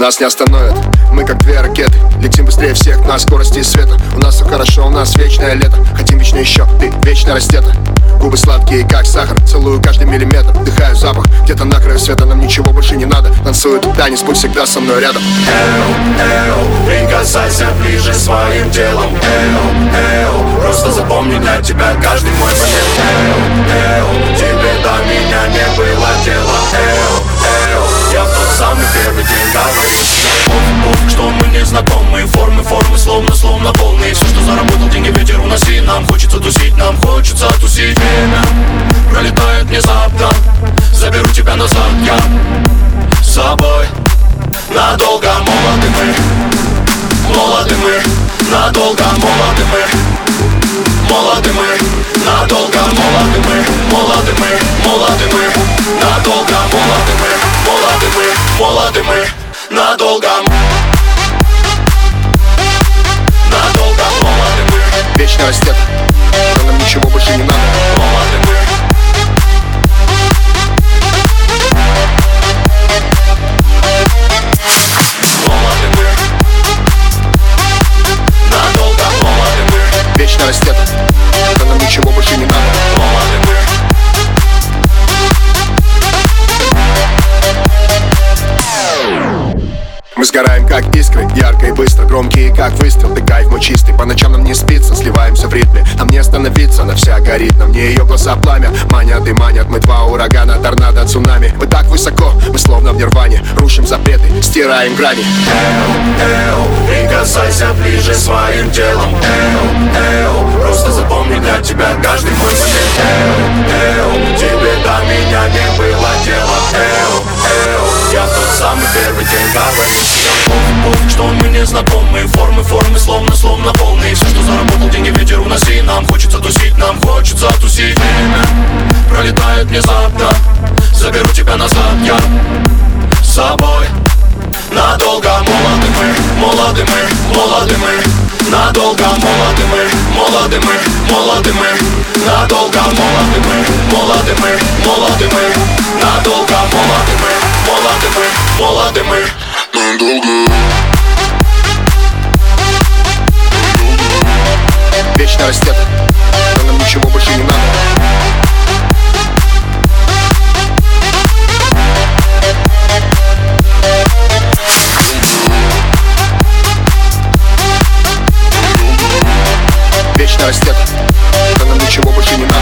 Нас не остановят, мы как две ракеты. Летим быстрее всех. На скорости света. У нас все хорошо, у нас вечное лето. Хотим вечно еще, ты вечно растета. Губы сладкие, как сахар, целую каждый миллиметр. Вдыхаю запах, где-то на краю света. Нам ничего больше не надо. Танцует танец, пусть всегда со мной рядом. Эу, эу, прикасайся ближе своим телом. Эу, эу, просто запомни для тебя каждый мой момент мы Надолго молоды мы. Молоды мы Надолго молоды мы. Молоды мы Молоды мы Надолго молоды мы. Молоды мы Молоды мы Надолго Надолго молоды мы. Вечно растет, Мы сгораем как искры, ярко и быстро Громкие как выстрел, ты кайф мой чистый По ночам нам не спится, сливаемся в ритме Нам не остановиться, она вся горит. На мне ее глаза пламя, манят и манят. Мы два урагана, торнадо, цунами. Мы так высоко, мы словно в нирване. Рушим запреты, стираем грани. Эу, прикасайся ближе своим телом. Эу, эу, просто запомни для говорил Пофиг, что мы не знакомы Формы, формы, словно, словно полные. Все, что заработал, деньги ветер уноси. Нам хочется тусить, нам хочется тусить. Время пролетает внезапно Заберу тебя назад, я с собой. Надолго молоды мы, молоды мы, молоды мы. Надолго молоды мы, молоды мы, молоды мы. Надолго молоды мы, молоды мы, молоды мы. Надолго молоды мы, Молоды молодыми, молодыми Надолго Вечно растет, но нам ничего больше не надо. Вечно растет, но нам ничего больше не надо.